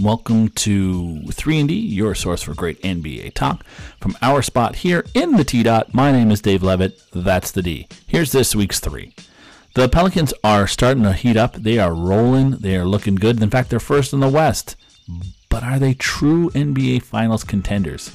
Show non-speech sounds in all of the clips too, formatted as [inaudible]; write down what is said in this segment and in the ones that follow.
Welcome to 3&D, your source for great NBA talk. From our spot here in the T dot, my name is Dave Levitt. That's the D. Here's this week's three. The Pelicans are starting to heat up. They are rolling. They are looking good. In fact, they're first in the West. But are they true NBA Finals contenders?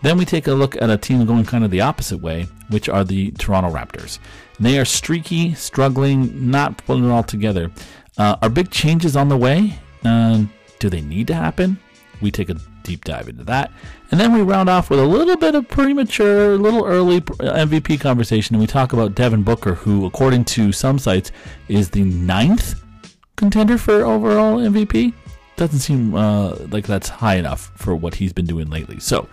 Then we take a look at a team going kind of the opposite way, which are the Toronto Raptors. They are streaky, struggling, not pulling it all together. Uh, are big changes on the way? Uh, do they need to happen? We take a deep dive into that. And then we round off with a little bit of premature, little early MVP conversation. And we talk about Devin Booker, who, according to some sites, is the ninth contender for overall MVP. Doesn't seem uh, like that's high enough for what he's been doing lately. So,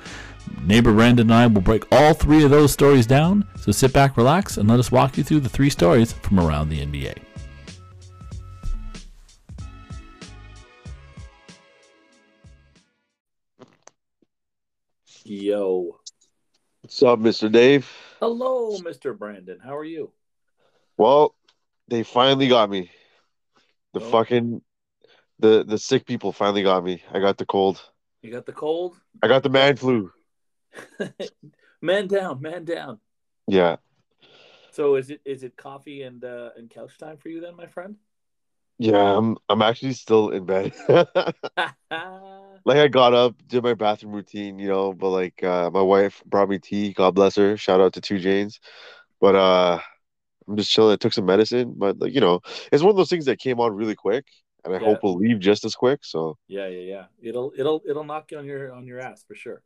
neighbor Brandon and I will break all three of those stories down. So sit back, relax, and let us walk you through the three stories from around the NBA. Yo. What's up, Mr. Dave? Hello, Mr. Brandon. How are you? Well, they finally got me. The Oh. fucking the the sick people finally got me. I got the cold. You got the cold? I got the man flu. [laughs] man down, man down. Yeah. So is it is it coffee and uh, and couch time for you then, my friend? Yeah, I'm I'm actually still in bed. [laughs] like I got up, did my bathroom routine, you know, but like uh my wife brought me tea, God bless her. Shout out to Two Janes. But uh I'm just chilling. I took some medicine, but like, you know, it's one of those things that came on really quick and I Yeah. hope will leave just as quick. So yeah, yeah, yeah. It'll it'll it'll knock you on your on your ass for sure.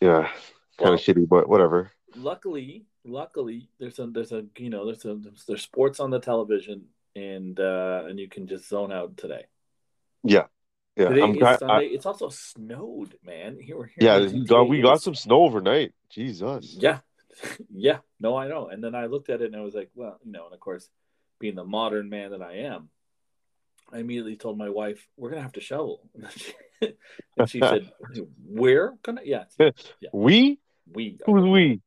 yeah, kind Well- of shitty, but whatever. luckily, luckily, there's a there's a you know there's a there's sports on the television and uh and you can just zone out today. Yeah. Yeah. Today I'm is ki- I- Sunday. it's also snowed, man. Here we're here. Yeah, we got, we got some snow overnight. Jesus. Yeah, [laughs] yeah. No, I know. And then I looked at it and I was like, well, you know, and of course, being the modern man that I am, I immediately told my wife, we're gonna have to shovel. And [laughs] she, and she said, [laughs] "We're gonna, yeah, We? we." Who's we?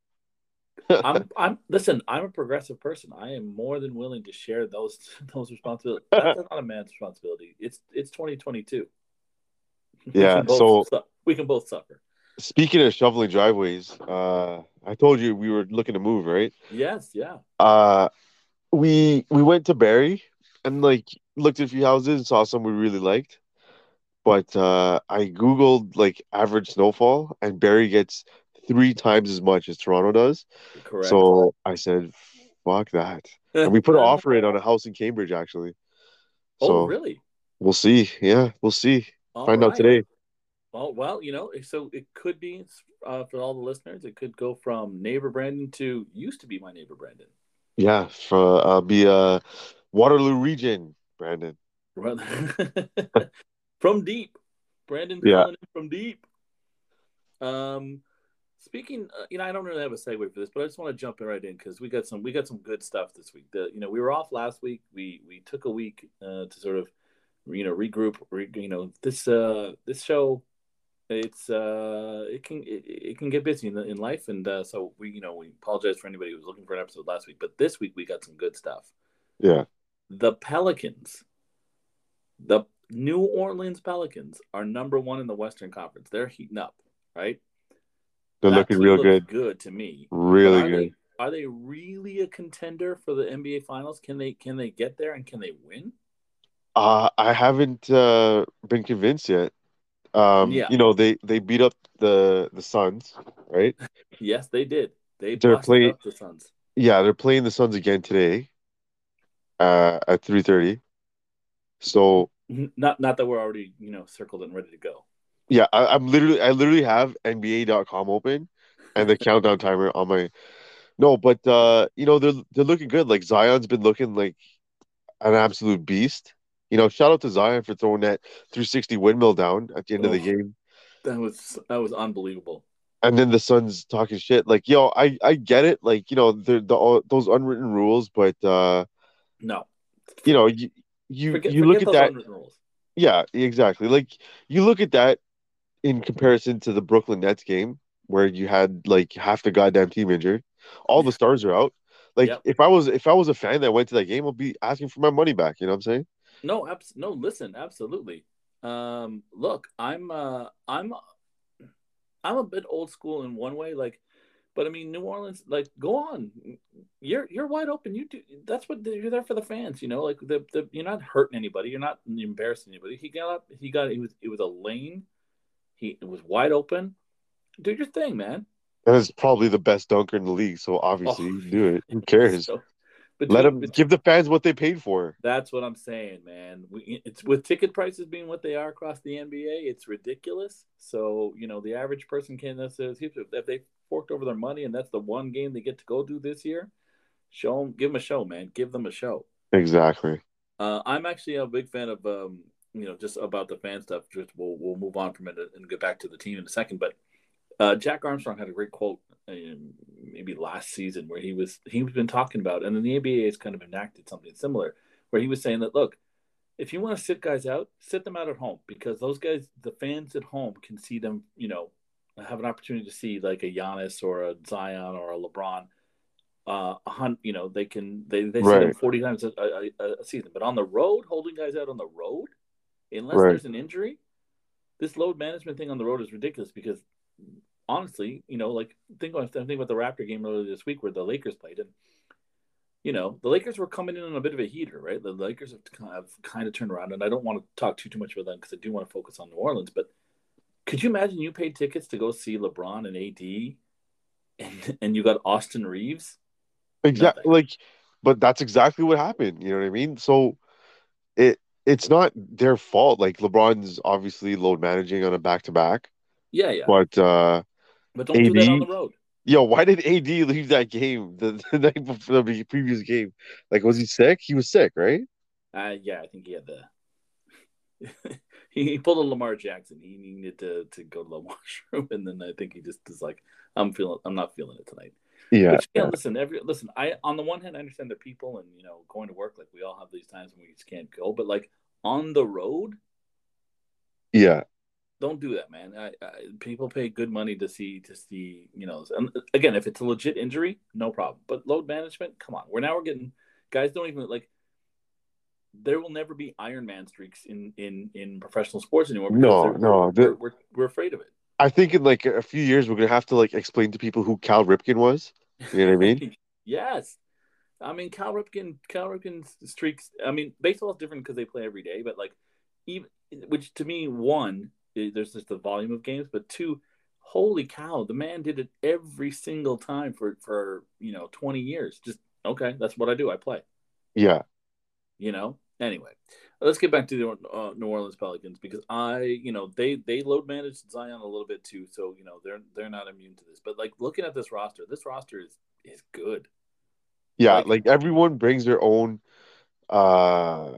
I'm, [laughs] I'm. Listen, I'm a progressive person. I am more than willing to share those [laughs] those responsibilities. [laughs] That's not a man's responsibility. It's it's 2022. Yeah, so- su- we can both suffer. Speaking of shoveling driveways, uh, I told you we were looking to move, right? Yes, yeah. Uh, we we went to Barrie and like looked at a few houses and saw some we really liked. But uh, I googled like average snowfall, and Barrie gets three times as much as Toronto does. Correct. So I said, "Fuck that!" [laughs] And we put an offer in on a house in Cambridge, actually. Oh, So really? we'll see. Yeah, we'll see. All Find out today. Well, well, you know, so it could be uh, for all the listeners. It could go from neighbor Brandon to used to be my neighbor Brandon. Yeah, for uh, be uh Waterloo region, Brandon. [laughs] From deep, Brandon Yeah. from deep. Um, speaking, uh, you know, I don't really have a segue for this, but I just want to jump in right in because we got some we got some good stuff this week. The, you know, we were off last week. We we took a week uh, to sort of you know regroup. Re, you know, this uh this show. It's uh it can it, it can get busy in, in life and uh, so we you know we apologize for anybody who was looking for an episode last week but this week we got some good stuff Yeah, the Pelicans, the New Orleans Pelicans, are number one in the Western Conference. They're heating up, right? They're looking real good, Good to me. really are good. They, are they really a contender for the NBA Finals? Can they can they get there and can they win? Uh, I haven't uh been convinced yet. Um, Yeah. you know they they beat up the the Suns, right? [laughs] Yes, they did. They They're busted play- up the Suns. Yeah, they're playing the Suns again today, uh, at three thirty. So Not not that we're already you know circled and ready to go. Yeah, I, I'm literally I literally have NBA.com open and the [laughs] countdown timer on my. No, but uh, you know they're they're looking good. Like Zion's been looking like an absolute beast. You know, shout out to Zion for throwing that 360 windmill down at the end of the Oh. game. That was that was unbelievable. And then the Suns talking shit. Like, yo, I I get it. Like, you know, the the all, those unwritten rules, but uh, No, you know, you you, forget, you look at those that. rules. Yeah, exactly. Like you look at that in comparison to the Brooklyn Nets game where you had like half the goddamn team injured. All the stars are out. Like Yep. if I was if I was a fan that went to that game, I'll be asking for my money back. You know what I'm saying? No, abs- no. Listen, absolutely. Um, look, I'm uh, I'm I'm a bit old school in one way, like, but I mean, New Orleans, like, go on, you're you're wide open. You do that's what you're there for the fans, you know. Like the, the you're not hurting anybody, you're not embarrassing anybody. He got up, he got it was it was a lane, he it was wide open. Do your thing, man. It's probably the best dunker in the league, so obviously Oh. do it. Who [laughs] cares? So, but Let him give the fans what they paid for. That's what I'm saying, man. We, it's with ticket prices being what they are across the NBA, it's ridiculous. So you know, the average person can't necessarily if they forked over their money and that's the one game they get to go do this year. Show them, give them a show, man. Give them a show. Exactly. Uh, I'm actually a big fan of um, you know just about the fan stuff. Just we'll we'll move on from it and get back to the team in a second. But uh, Jack Armstrong had a great quote um, maybe last season where he was he's been talking about, and then the ABA has kind of enacted something similar where he was saying that look, if you want to sit guys out, sit them out at home because those guys, the fans at home, can see them. You know, have an opportunity to see like a Giannis or a Zion or a LeBron. Uh, a hunt, you know, they can they they see them forty times a, a, a season, but on the road, holding guys out on the road, unless Right. there's an injury, this load management thing on the road is ridiculous because honestly, you know, like think about think about the Raptor game earlier this week where the Lakers played, and you know, the Lakers were coming in on a bit of a heater, right? The Lakers have kind of, kind of turned around, and I don't want to talk too too much about them because I do want to focus on New Orleans. But could you imagine you paid tickets to go see LeBron and AD, and and you got Austin Reaves? Exactly. Like, but that's exactly what happened. You know what I mean? So it it's not their fault. Like LeBron's obviously load managing on a back to back, Yeah, yeah, but, but uh don't do that on the road. yo, why did AD leave that game the, [laughs] the night before the previous game? Like, was he sick? He was sick, right? Uh, yeah, I think he had the. he, [laughs] he pulled a Lamar Jackson. He needed to, to go to the [laughs] washroom, and then I think he just is like, "I'm feeling, I'm not feeling it tonight." Yeah. Which, yeah, listen, every listen. I on the one hand, I understand they're people, and you know, going to work. Like we all have these times when we just can't go. But like on the road, Yeah. don't do that, man. I, I, people pay good money to see to see. You know, and again, if it's a legit injury, no problem. But load management, come on. We're now we're getting guys don't even like. There will never be Iron Man streaks in in in professional sports anymore. because No, no, we're, the- we're, we're afraid of it. I think in like a few years we're gonna have to like explain to people who Cal Ripken was. You know what I mean? [laughs] yes. I mean, Cal Ripken, Cal Ripken's streaks. I mean, baseball is different because they play every day, but like, even which to me, one, eh, there's just the volume of games, but two, holy cow, the man did it every single time for for you know 20 years. Just okay, that's what I do. I play. Yeah. You know. Anyway, let's get back to the uh, New Orleans Pelicans because I, you know, they they load managed Zion a little bit too, so you know they're they're not immune to this. But like looking at this roster, this roster is is good. Yeah, Like- like everyone brings their own uh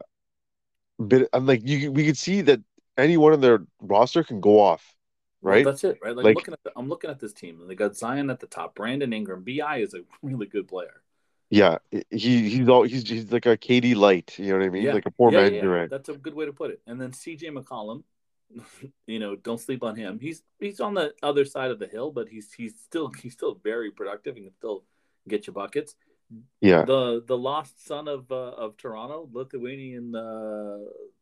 bit and like you we could see that anyone on their roster can go off, Well, right? that's it, right? Like, Like- looking at the, I'm looking at this team, and they got Zion at the top. Brandon Ingram, Bi is a [laughs] really good player. Yeah, he he's all he's he's like a KD light, you know what I mean? Yeah. Like a poor Yeah, man's yeah, Durant. That's a good way to put it. And then CJ McCollum, [laughs] you know, don't sleep on him. He's he's on the other side of the hill, but he's he's still [laughs] he's still very productive and can still get you buckets. Yeah. The the lost son of uh, of Toronto, Lithuanian uh,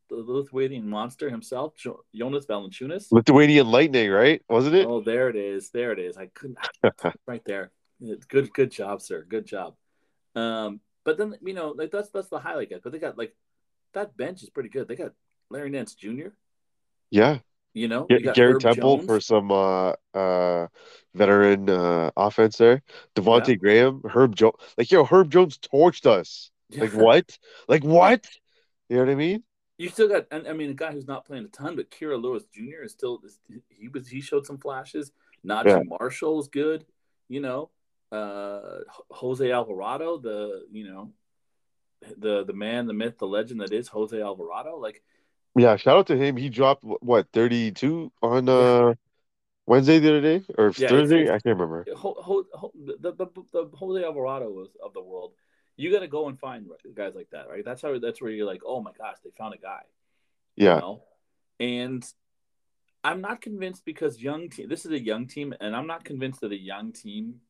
the Lithuanian monster himself, Jonas Valanciunas. Lithuanian Lightning, right? Wasn't it? Oh, there it is. There it is. I couldn't [laughs] right there. Good, good job, sir. Good job. Um, but then you know, like that's that's the highlight guys. But they got like that bench is pretty good. They got Larry Nance Jr. Yeah. You know, Ga- you got Garrett Temple Jones. for some uh uh veteran uh offense there. Devonte' Graham, Herb Jones. Like yo, Herb Jones torched us. Like what? Like what? You know what I mean? You still got, and I mean, a guy who's not playing a ton, but Kira Lewis Jr. is still he was he showed some flashes. Naji Yeah. Marshall is good. You know, uh, Jose Alvarado, the you know, the the man, the myth, the legend that is Jose Alvarado. Like Yeah, shout out to him. He dropped what 32 on uh Wednesday the other day or Yeah, Thursday? it's- I can't remember. ho, ho, ho, the, the the Jose Alvarado of, of the world. You got to go and find guys like that, right? That's how. That's where you're like, oh my gosh, they found a guy. you Yeah. know? And I'm not convinced because young team. This is a young team, and I'm not convinced that a young team.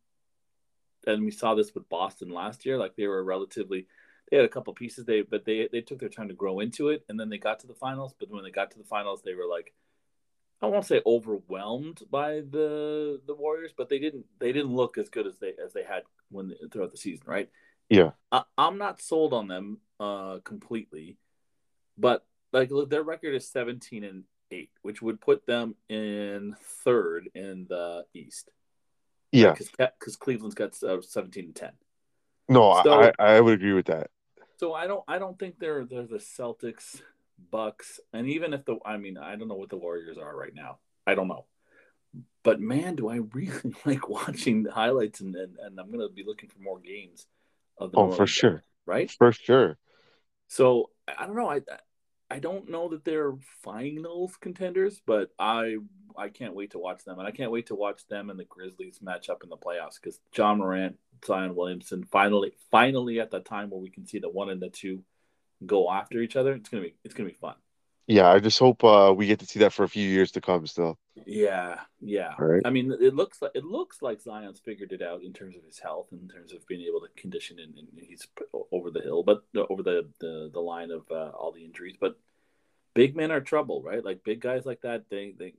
And we saw this with Boston last year. Like they were relatively, they had a couple pieces. They but they they took their time to grow into it, and then they got to the finals. But when they got to the finals, they were like, I won't say overwhelmed by the the Warriors, but they didn't they didn't look as good as they as they had when throughout the season, right? Yeah, I, I'm not sold on them uh completely, but like look, their record is 17 and eight, which would put them in third in the East. Yeah. because Cleveland's got uh, 17 and 10. No, So- I I would agree with that. So I don't I don't think they're they're the Celtics, Bucks, and even if the I mean I don't know what the Warriors are right now. I don't know. But man, do I really [laughs] like watching the highlights and and, and I'm gonna be looking for more games of the Oh, for sure, right? for sure. So I don't know. I I don't know that they're finals contenders, but I I can't wait to watch them, and I can't wait to watch them and the Grizzlies match up in the playoffs because Ja Morant, Zion Williamson, finally finally at the time where we can see the one and the two go after each other. It's gonna be it's gonna be fun. Yeah, I just hope uh, we get to see that for a few years to come. Still, Yeah, yeah. Right. I mean, it looks like it looks like Zion's figured it out in terms of his health, in terms of being able to condition, and, and he's over the hill, but over the the, the line of uh, all the injuries. But big men are trouble, right? Like big guys like that, they they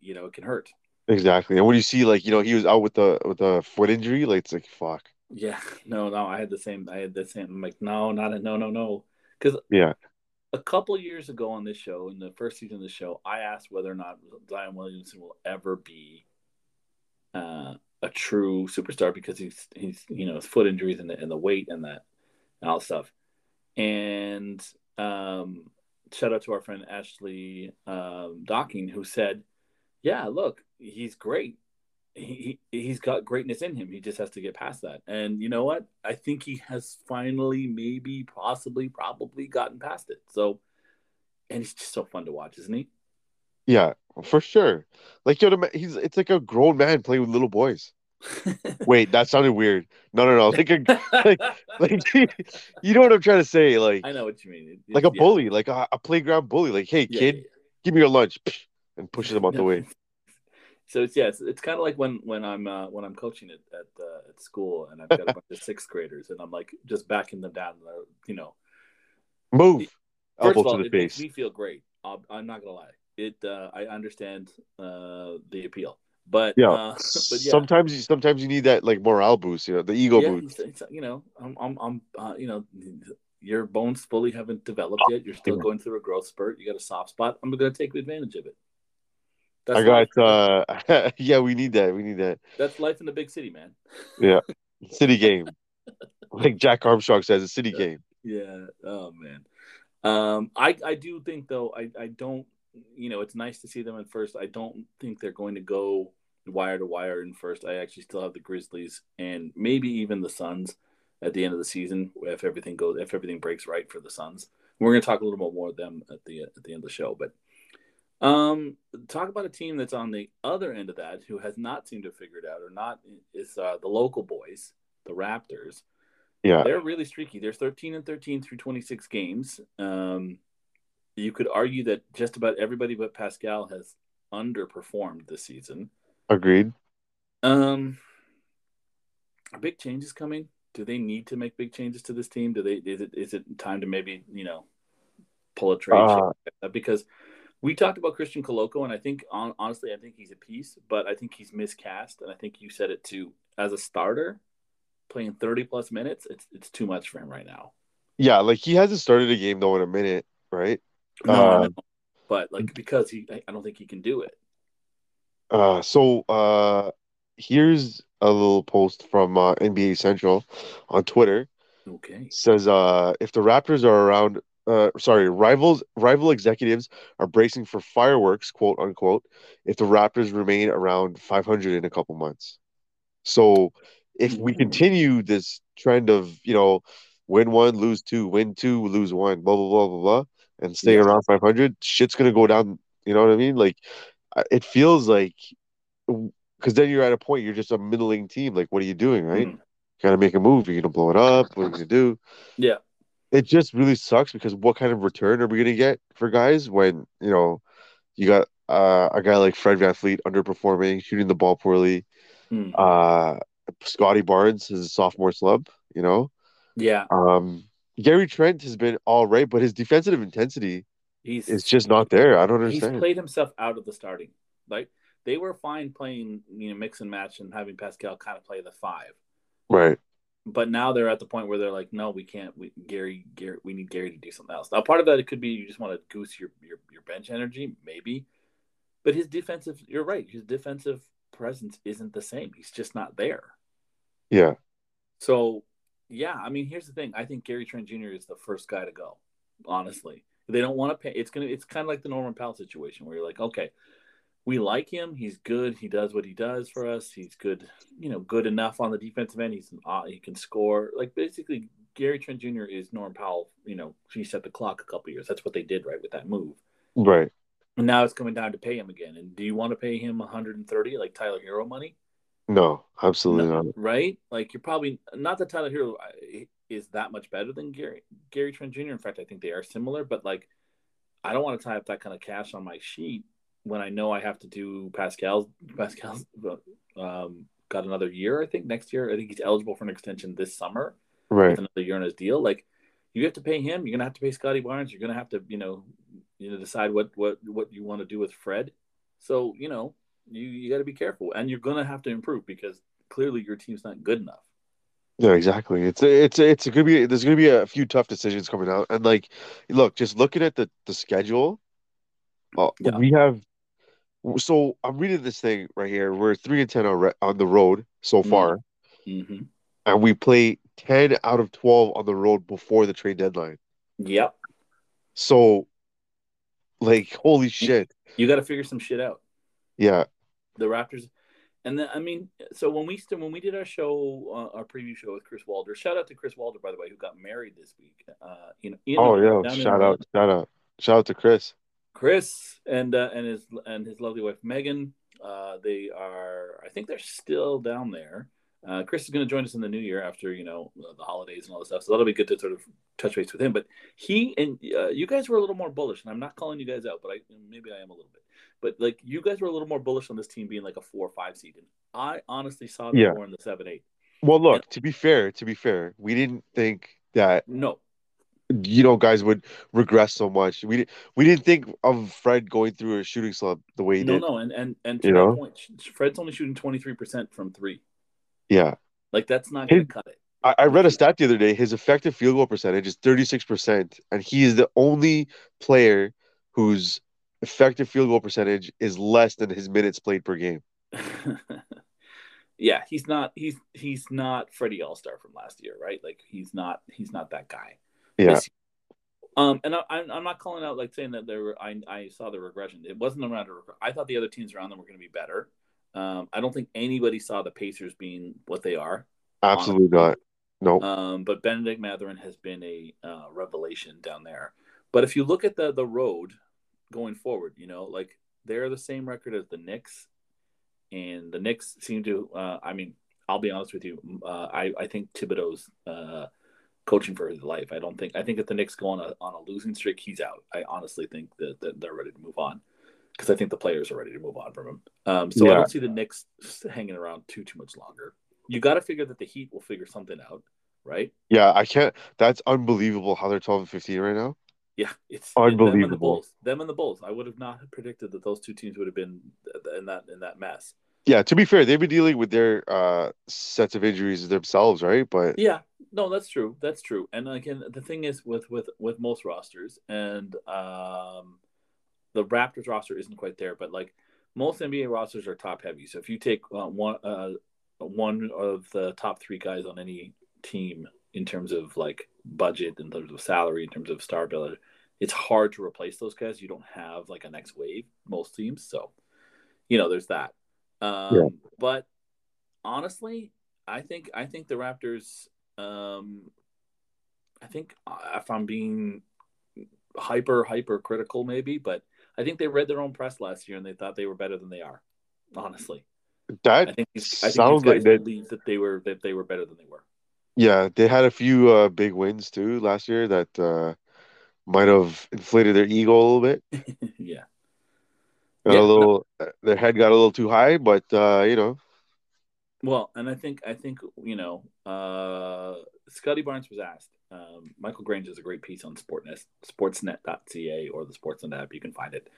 you know it can hurt. exactly. And when you see like you know he was out with the with the foot injury, like it's like fuck. Yeah, [laughs] no, no. I had the same. I had the same. I'm like, no, not a no, no, no. Because Yeah, a couple years ago on this show, in the first season of the show, I asked whether or not Zion Williamson will ever be uh, a true superstar because he's he's you know his foot injuries and the and the weight and that and all stuff. And um, shout out to our friend Ashley um, Docking who said, "Yeah, look, he's great. He, he he's got greatness in him. He just has to get past that." And you know what? I think he has finally, maybe, possibly, probably gotten past it. So, and he's just so fun to watch, isn't he? yeah, for sure. Like yo, he's it's like a grown man playing with little boys. [laughs] Wait, that sounded weird. No, no, no. [laughs] Like a like, like [laughs] you know what I'm trying to say? Like I know what you mean. It- like a yeah. bully, like a, a playground bully. Like, hey Yeah, kid, yeah, give me your lunch, and pushes him out the way. So it's yeah, it's, it's kind of like when when I'm uh, when I'm coaching at at, uh, at school and I've got a bunch of [laughs] sixth graders and I'm like just backing them down. uh, You know, Move, first elbow of all, to the it makes face. me feel great. I'll, I'm not gonna lie. It uh, I understand uh, the appeal, but Yeah. uh, [laughs] but yeah, Sometimes you sometimes you need that like morale boost, you know, the ego yeah, boost. it's- it's, you know, I'm I'm, I'm uh, you know. Your bones fully haven't developed yet. You're still going through a growth spurt. You got a soft spot. I'm going to take advantage of it. That's I got uh [laughs] yeah, we need that. We need that. That's life in the big city, man. [laughs] Yeah. City [laughs] game. like Jack Armstrong says, a city Yeah. game. Yeah. Oh man. Um, I I do think though I I don't you know it's nice to see them at first. I don't think they're going to go wire to wire in first. I actually still have the Grizzlies and maybe even the Suns at the end of the season if everything goes if everything breaks right for the Suns. We're going to talk a little bit more of them at the at the end of the show, but um, talk about a team that's on the other end of that who has not seemed to figure it out or not is uh, the local boys, the Raptors Yeah. they're really streaky. They're 13 and 13 through 26 games. Um, you could argue that just about everybody but Pascal has underperformed this season. Agreed. Um, are big changes coming? Do they need to make big changes to this team? Do they? Is it is it time to maybe you know pull a trade? Uh, because we talked about Christian Koloko, and I think hon- honestly, I think he's a piece, but I think he's miscast, and I think you said it too. As a starter, playing 30 plus minutes, it's it's too much for him right now. Yeah, like he hasn't started a game though in a minute, right? No, Uh, know. but like because he, I I don't think he can do it. Uh, so uh, here's a little post from uh, NBA Central on Twitter. Okay. says uh, if the Raptors are around, uh, sorry, rivals rival executives are bracing for fireworks, quote unquote, if the Raptors remain around 500 in a couple months. So if we continue this trend of you know win one, lose two, win two, lose one, blah blah blah blah blah, and stay Yeah. around 500, shit's gonna go down. You know what I mean? Like it feels like because then you're at a point you're just a middling team. Like what are you doing, right? Mhm. Got to make a move. You're gonna blow it up. What are you gonna do? Yeah. It just really sucks because what kind of return are we gonna get for guys when you know you got uh, a guy like Fred VanVleet underperforming, shooting the ball poorly. Mm. Uh, Scottie Barnes is a sophomore slump. You know, Yeah. um, Gary Trent has been all right, but his defensive intensity He's is just not there. I don't understand. he's played himself out of the starting. Like they were fine playing, you know, mix and match and having Pascal kind of play the five. Right. But now they're at the point where they're like, no, we can't. We Gary, Gary, we need Gary to do something else. Now, part of that it could be you just want to goose your your, your bench energy, maybe. But his defensive, you're right. His defensive presence isn't the same. He's just not there. Yeah. So, yeah, I mean, here's the thing. I think Gary Trent Jr. is the first guy to go. Honestly, they don't want to pay. It's gonna. It's kind of like the Norman Powell situation where you're like, okay, we like him. He's good. He does what he does for us. He's good. You know, good enough on the defensive end. He's uh, he can score. Like basically, Gary Trent Jr. is Norm Powell. You know, he set the clock a couple years. That's what they did right with that move. Right. And now it's coming down to pay him again. And do you want to pay him 130 like Tyler Herro money? No, absolutely No, not. right? Like you're probably not that Tyler Herro uh, is that much better than Gary Gary Trent Jr. In fact, I think they are similar. But like, I don't want to tie up that kind of cash on my sheet when I know I have to do Pascal's. Pascal's um, got another year. I think next year. I think he's eligible for an extension this summer Right. with another year on his deal. Like you have to pay him. You're gonna have to pay Scottie Barnes. You're gonna have to, you know, you know, decide what what what you want to do with Fred. So you know, you you got to be careful, and you're gonna have to improve because clearly your team's not good enough. Yeah, exactly. It's it's it's gonna be there's gonna be a few tough decisions coming out, and like, look, just looking at the the schedule, uh, Yeah. we have. So I'm reading this thing right here. We're three and ten on re- on the road so Mm. far, hmm and we play ten out of twelve on the road before the trade deadline. Yep, So, like, holy shit! you got to figure some shit out. Yeah, The Raptors, and then I mean, so when we st- when we did our show, uh, our preview show with Chris Walder, shout out to Chris Walder by the way, who got married this week. Uh, you know, Oh yeah, shout out, shout out, shout out to Chris. Chris and uh, and his and his lovely wife Megan. Uh, they are, I think they're still down there. Uh, Chris is going to join us in the new year after you know the holidays and all this stuff. So that'll be good to sort of touch base with him. But he and uh, you guys were a little more bullish, and I'm not calling you guys out, but I maybe I am a little bit. But like you guys were a little more bullish on this team being like a four or five seed, and I honestly saw them Yeah. more in the seven eight. Well, look, to be fair, to be fair, we didn't think that No, you know guys would regress so much. We didn't we didn't think of Fred going through a shooting slump the way he no, did. no, and and and to You know? point, Fred's only shooting 23 percent from three. Yeah. Like that's not going to cut it. I, I read a stat the other day. His effective field goal percentage is 36%, and he is the only player whose effective field goal percentage is less than his minutes played per game. [laughs] yeah, he's not he's he's not Freddie All Star from last year, right? Like he's not he's not that guy. Yeah. Um, and I, I'm I'm not calling out like saying that there were I I saw the regression. It wasn't around a regression. I thought the other teams around them were going to be better. Um, I don't think anybody saw the Pacers being what they are. Absolutely not. No. Um, but Bennedict Mathurin has been a uh, revelation down there. But if you look at the the road going forward, you know, like they're the same record as the Knicks, and the Knicks seem to. Uh, I mean, I'll be honest with you. Uh, I I think Thibodeau's uh, coaching for his life. I don't think. I think if the Knicks go on a on a losing streak, he's out. I honestly think that, that they're ready to move on because I think the players are ready to move on from him. Um, so I don't see the Knicks hanging around too too much longer. You got to figure that the Heat will figure something out, right? Yeah, I can't. That's unbelievable how they're 12 and 15 right now. Yeah, it's Them and the Unbelievable. Bulls. Them and the Bulls. I would have not predicted that those two teams would have been in that in that mess. Yeah, to be fair, they've been dealing with their uh, sets of injuries themselves, right? But Yeah, no, that's true. That's true. And again, the thing is with with with most rosters, and um, the Raptors roster isn't quite there, but like most NBA rosters are top heavy. So if you take uh, one uh, one of the top three guys on any team in terms of like budget, in terms of salary, in terms of star ability, it's hard to replace those guys. You don't have like a next wave most teams, so you know there's that. Um, Yeah. But honestly, I think I think the Raptors. Um, I think uh, if I'm being hyper hyper critical, maybe, but I think they read their own press last year and they thought they were better than they are. Honestly, I think these, I think sounds these guys like that. believe that they were that they were better than they were. Yeah, they had a few uh, big wins too last year that uh, might have inflated their ego a little bit. [laughs] yeah, Got Yeah, a no. little, their head got a little too high, but uh, you know, Well, and I think I think you know, uh, Scottie Barnes was asked um, Michael Grange has a great piece on Sportnet, sportsnet.ca or the Sportsnet app. You can find it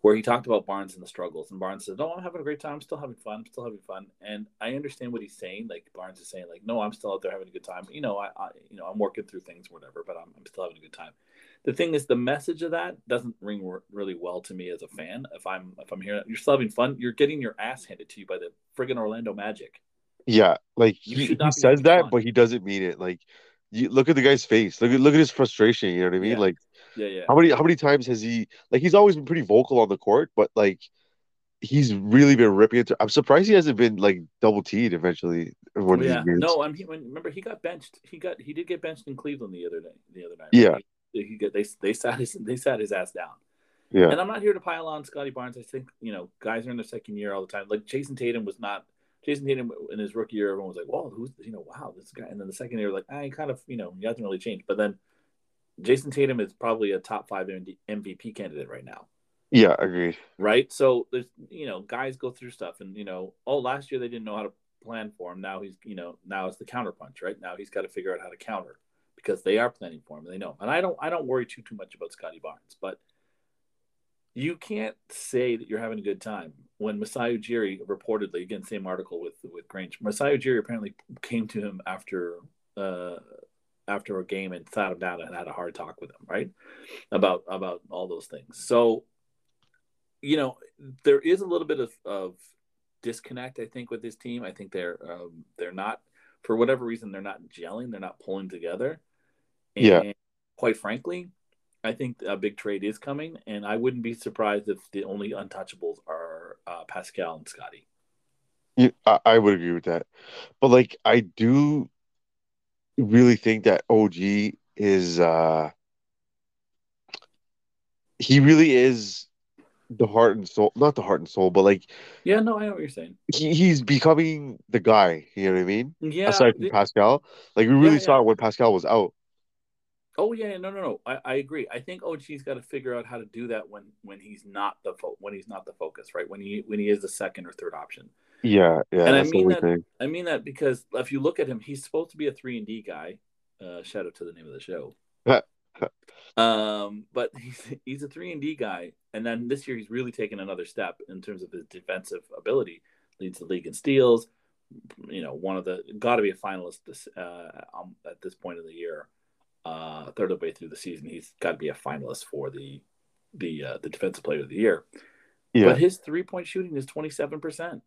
where he talked about Barnes and the struggles. And Barnes says, "No, I'm having a great time. I'm still having fun. I'm still having fun." And I understand what he's saying. Like Barnes is saying, like, "No, I'm still out there having a good time. You know, I, I you know, I'm working through things, whatever, but I'm, I'm still having a good time." The thing is, the message of that doesn't ring really well to me as a fan. If I'm if I'm hearing you're still having fun, you're getting your ass handed to you by the friggin' Orlando Magic. Yeah, like he, he says that, fun. but he doesn't mean it. Like, you look at the guy's face. Look at look at his frustration. You know what I mean? Yeah. Like yeah, yeah. How many how many times has he like he's always been pretty vocal on the court, but like he's really been ripping it. I'm surprised he hasn't been like double teed eventually. Yeah, no, I'm. He, when, remember he got benched. He got he did get benched in Cleveland the other day. The other night. Yeah, he, he got they they sat his they sat his ass down. Yeah, and I'm not here to pile on Scottie Barnes. I think you know guys are in their second year all the time. Like Jayson Tatum was not. Jayson Tatum in his rookie year, everyone was like, "Whoa, who's you know, wow, this guy." And then the second year, like, I ah, kind of you know, he hasn't really changed. But then Jayson Tatum is probably a top five MVP candidate right now. Yeah, agreed. Right. So there's, you know, guys go through stuff, and you know, oh, last year they didn't know how to plan for him. Now he's, you know, now it's the counterpunch. Right now he's got to figure out how to counter because they are planning for him. And they know. And I don't, I don't worry too too much about Scottie Barnes, but you can't say that you're having a good time when Masai Ujiri reportedly, again, same article with with Grange. Masai Ujiri apparently came to him after uh, after a game and sat him down and had a hard talk with him, right? About about all those things. So, you know, there is a little bit of, of disconnect, I think, with this team. I think they're um, they're not, for whatever reason, they're not gelling. They're not pulling together. And yeah. Quite frankly, I think a big trade is coming, and I wouldn't be surprised if the only untouchables are uh, Pascal and Scottie. Yeah, I, I would agree with that, but like I do really think that OG is uh he really is the heart and soul not the heart and soul, but like Yeah, no, I know what you're saying. He, he's becoming the guy, you know what I mean? Yeah. Aside from Pascal. Like we really yeah, saw yeah. when Pascal was out. Oh yeah, no, no, no. I, I agree. I think OG's got to figure out how to do that when when he's not the fo- when he's not the focus, right? When he when he is the second or third option. Yeah, yeah. And I mean that. Thing. I mean that because if you look at him, he's supposed to be a three and D guy. Uh, shout out to the name of the show. [laughs] um, but he's he's a three and D guy, and then this year he's really taken another step in terms of his defensive ability. Leads the league in steals. You know, one of the got to be a finalist this, uh, um, at this point of the year. Uh, third of the way through the season, he's got to be a finalist for the the uh, the defensive player of the year. Yeah. But his three point shooting is twenty seven percent.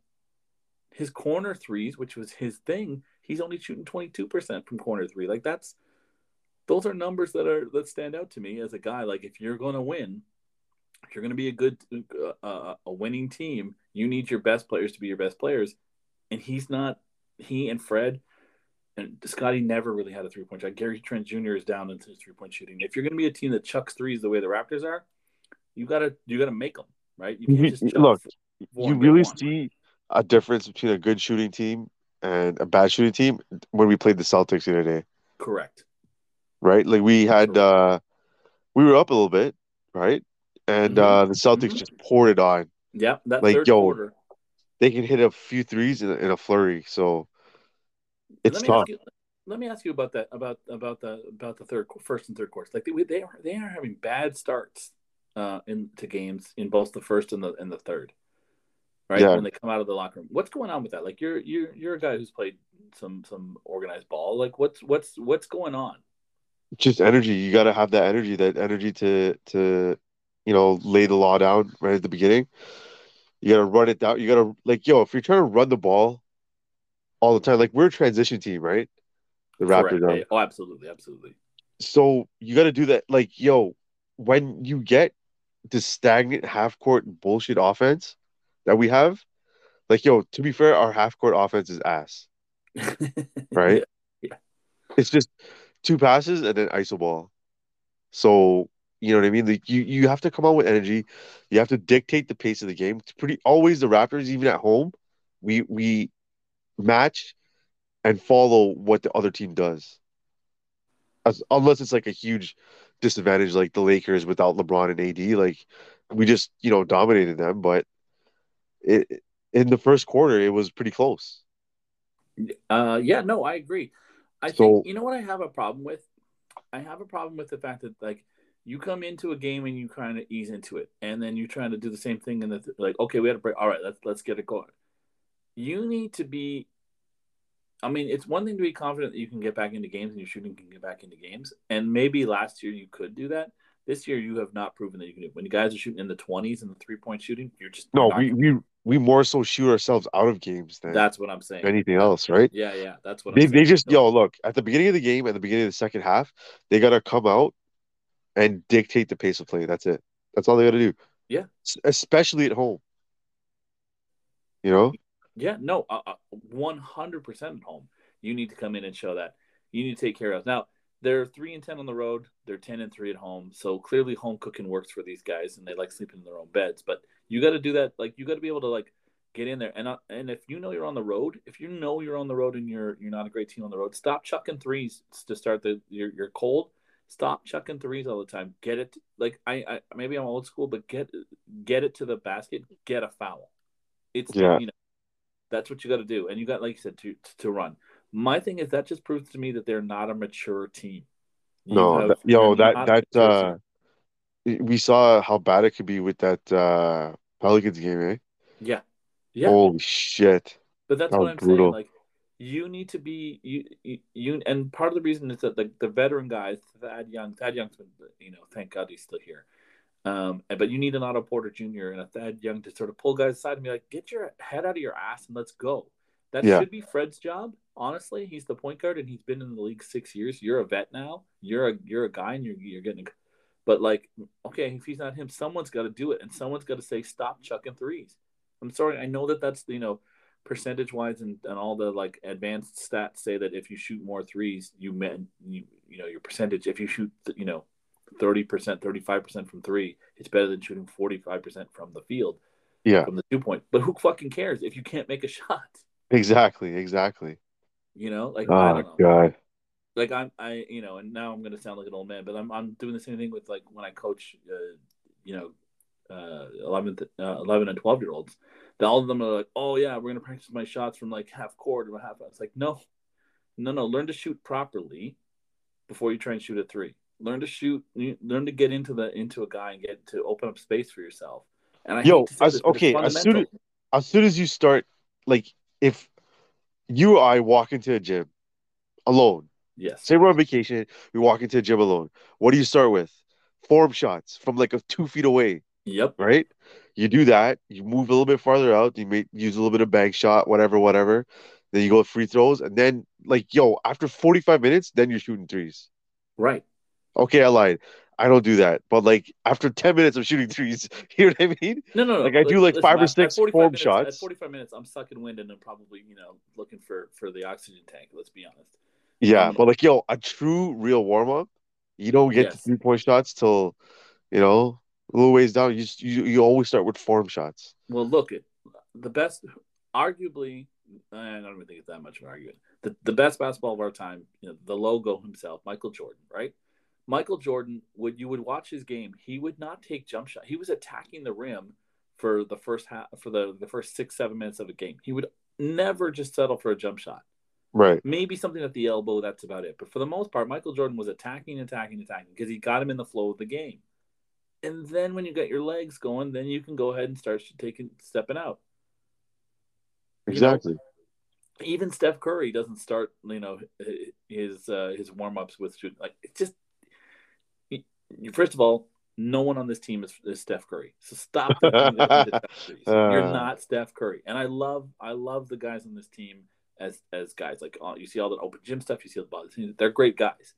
His corner threes, which was his thing, he's only shooting 22% from corner three. Like that's those are numbers that are that stand out to me as a guy. Like if you're going to win, if you're going to be a good uh, uh, a winning team, you need your best players to be your best players. And he's not. He and Fred and Scottie never really had a three point shot. Gary Trent Jr. is down into his three point shooting. If you're going to be a team that chucks threes the way the Raptors are, you gotta you gotta make them right. You can't just [laughs] look. You really see a difference between a good shooting team and a bad shooting team when we played the Celtics the other day. Correct. Right? Like we had uh we were up a little bit, right? And mm-hmm. uh the Celtics mm-hmm. just poured it on. Yeah, that like, yo, quarter. They can hit a few threes in a, in a flurry, so it's tough. You, let me ask you about that about about the about the third first and third quarters. Like they they are they are having bad starts uh into games in both the first and the and the third right? Yeah. When they come out of the locker room, what's going on with that? Like you're you're you're a guy who's played some some organized ball. Like what's what's what's going on? Just energy. You got to have that energy. That energy to to you know lay the law down right at the beginning. You got to run it down. You got to like yo. If you're trying to run the ball all the time, like we're a transition team, right? The Raptors. Are. Oh, absolutely, absolutely. So you got to do that. Like yo, when you get the stagnant half court bullshit offense that we have, like yo, to be fair, our half court offense is ass. [laughs] right? Yeah. yeah. It's just two passes and then iso ball. So you know what I mean? Like you, you have to come out with energy. You have to dictate the pace of the game. It's pretty always the Raptors, even at home, we we match and follow what the other team does. As, unless it's like a huge disadvantage like the Lakers without LeBron and AD, like we just, you know, dominated them. But it in the first quarter it was pretty close. Uh, yeah, no, I agree. I so, think you know what I have a problem with. I have a problem with the fact that like you come into a game and you kind of ease into it, and then you're trying to do the same thing, and the, like, okay, we had a break. All right, let's let's get it going. You need to be. I mean, it's one thing to be confident that you can get back into games and your shooting can get back into games, and maybe last year you could do that. This year, you have not proven that you can do. It. When you guys are shooting in the twenties and the three point shooting, you're just no. We we we more so shoot ourselves out of games than That's what I'm saying. anything else, right? Yeah, yeah, that's what They they just So- yo look at the beginning of the game at the beginning of the second half, they gotta come out and dictate the pace of play. That's it. That's all they gotta do. Yeah. Especially at home. You know. Yeah, no, one hundred percent at home. You need to come in and show that. You need to take care of. Now they're three and ten on the road. They're ten and three at home. So clearly, home cooking works for these guys, and they like sleeping in their own beds. But you got to do that. Like you got to be able to like get in there. And uh, and if you know you're on the road, if you know you're on the road and you're you're not a great team on the road, stop chucking threes to start the. You're you're cold. Stop chucking threes all the time. Get it like I, I maybe I'm old school, but get get it to the basket. Get a foul. It's Yeah. you know that's what you got to do, and you got like you said to to run. My thing is that just proves to me that they're not a mature team. You No, have- that- yo, that that uh, we saw how bad it could be with that uh Pelicans game, eh? yeah, yeah. Holy shit! But that's That what I'm brutal. saying. Like you need to be you, you you and part of the reason is that the, the veteran guys, Thad Young, Thad Young's been you know, thank God he's still here. Um, but you need an Otto Porter Jr. and a Thad Young to sort of pull guys aside and be like, get your head out of your ass and let's go. That Yeah. should be Fred's job. Honestly, he's the point guard and he's been in the league six years. You're a vet now. You're a you're a guy and you're you're getting. But like, okay, if he's not him, someone's got to do it, and someone's got to say stop chucking threes. I'm sorry, I know that that's you know percentage wise and, and all the like advanced stats say that if you shoot more threes, you men you you know your percentage. If you shoot you know thirty percent, thirty five percent from three, it's better than shooting forty five percent from the field Yeah, from the two point. But who fucking cares if you can't make a shot? exactly, exactly. You know, like I Oh don't know. god. like I'm I you know, and now I'm gonna sound like an old man, but I'm I'm doing the same thing with like when I coach, uh, you know, uh, 11, uh, 11 and twelve year olds. That all of them are like, oh yeah, we're gonna practice my shots from like half court or half. It's like no, no, no. Learn to shoot properly before you try and shoot a three. Learn to shoot. Learn to get into the into a guy and get to open up space for yourself. And I Yo, hate to say as- this, okay, as soon as- As soon as you start, like, if you or I walk into a gym alone, yes, say we're on vacation, we walk into a gym alone. What do you start with? Form shots from like a two feet away. yep, right? You do that, you move a little bit farther out, you may use a little bit of bank shot, whatever, whatever. Then you go with free throws, and then like yo, after 45 minutes, then you're shooting threes. right. Okay, I lied. I don't do that. But like after 10 minutes of shooting threes, you know [laughs] what I mean? No, no, no. Like, I do, like, Listen, five or at- at six form minutes- shots. At 45 minutes, I'm sucking wind and I'm probably, you know, looking for for the oxygen tank. Let's be honest. Yeah, Um, but like yo, a true real warm up, you don't get to Yes. three point shots till you know a little ways down. You you you always start with form shots. Well, look, it the best, arguably, I don't even think it's that much of an argument. The the best basketball of our time, you know, the logo himself, Michael Jordan, right? Michael Jordan would you would watch his game. He would not take jump shot. He was attacking the rim for the first half for the the first six seven minutes of a game. He would never just settle for a jump shot. Right. maybe something at the elbow. That's about it. But for the most part, Michael Jordan was attacking, attacking, attacking because he got him in the flow of the game. And then when you got your legs going, then you can go ahead and start taking stepping out. You know, Exactly. Even Steph Curry doesn't start, you know, his uh, his warm ups with shooting. Like it's just, first of all, no one on this team is, is Steph Curry. So stop thinking that you're [laughs] Steph Curry. You're Uh. not Steph Curry. And I love I love the guys on this team as as guys. Like uh, you see all the open gym stuff, you see all the body. They're great guys,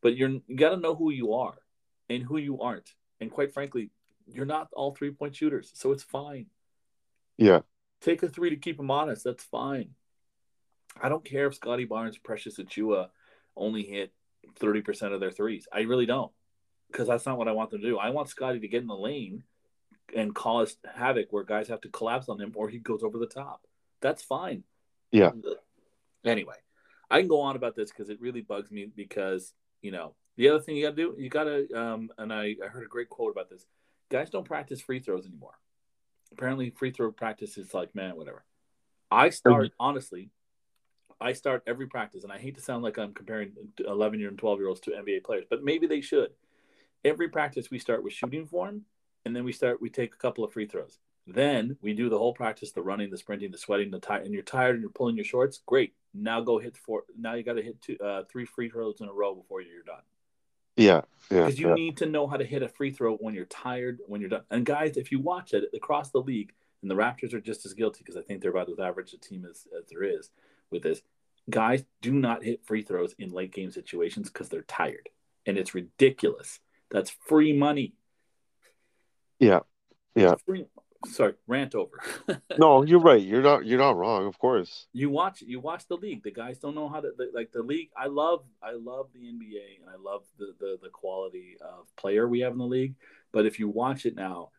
but you're you got to know who you are and who you aren't. And quite frankly, you're not all three point shooters, so it's fine. Yeah. Take a three to keep them honest. That's fine. I don't care if Scottie Barnes, Precious Achiuwa only hit thirty percent of their threes. I really don't, because that's not what I want them to do. I want Scottie to get in the lane and cause havoc where guys have to collapse on him or he goes over the top. That's fine. Yeah. Anyway, I can go on about this because it really bugs me because, you know, the other thing you got to do, you got to, um, and I, I heard a great quote about this guys don't practice free throws anymore. Apparently, free throw practice is like, man, whatever. I start, honestly, I start every practice, and I hate to sound like I'm comparing 11 year and 12 year olds to NBA players, but maybe they should. Every practice we start with shooting form, and then we start we take a couple of free throws. Then we do the whole practice: the running, the sprinting, the sweating, the tired, and you're tired and you're pulling your shorts. Great. Now go hit four. Now you got to hit two, uh, three free throws in a row before you're done. Yeah, yeah. Because you yeah. need to know how to hit a free throw when you're tired, when you're done. And guys, if you watch it across the league, and the Raptors are just as guilty because I think they're about as average a team as, as there is with this. Guys do not hit free throws in late game situations because they're tired, and it's ridiculous. That's free money. Yeah, yeah. Free, sorry, rant over. [laughs] no, you're right. You're not. You're not wrong. Of course. You watch. You watch the league. The guys don't know how to like the league. I love. I love the NBA, and I love the, the the quality of player we have in the league. But if you watch it now,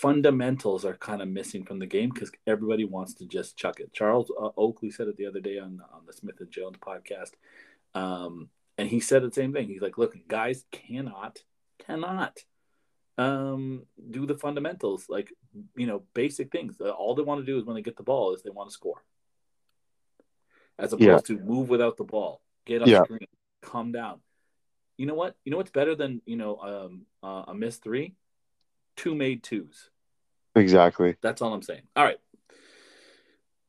fundamentals are kind of missing from the game because everybody wants to just chuck it. Charles uh, Oakley said it the other day on on the Smith and Jones podcast, um, and he said the same thing. He's like, "Look, guys cannot cannot um, do the fundamentals, like you know, basic things. Uh, all they want to do is when they get the ball is they want to score, as opposed Yeah. to move without the ball, get up Yeah. screen, calm down. You know what? You know what's better than you know um, uh, a missed three? Two made twos. Exactly. That's all I'm saying. All right.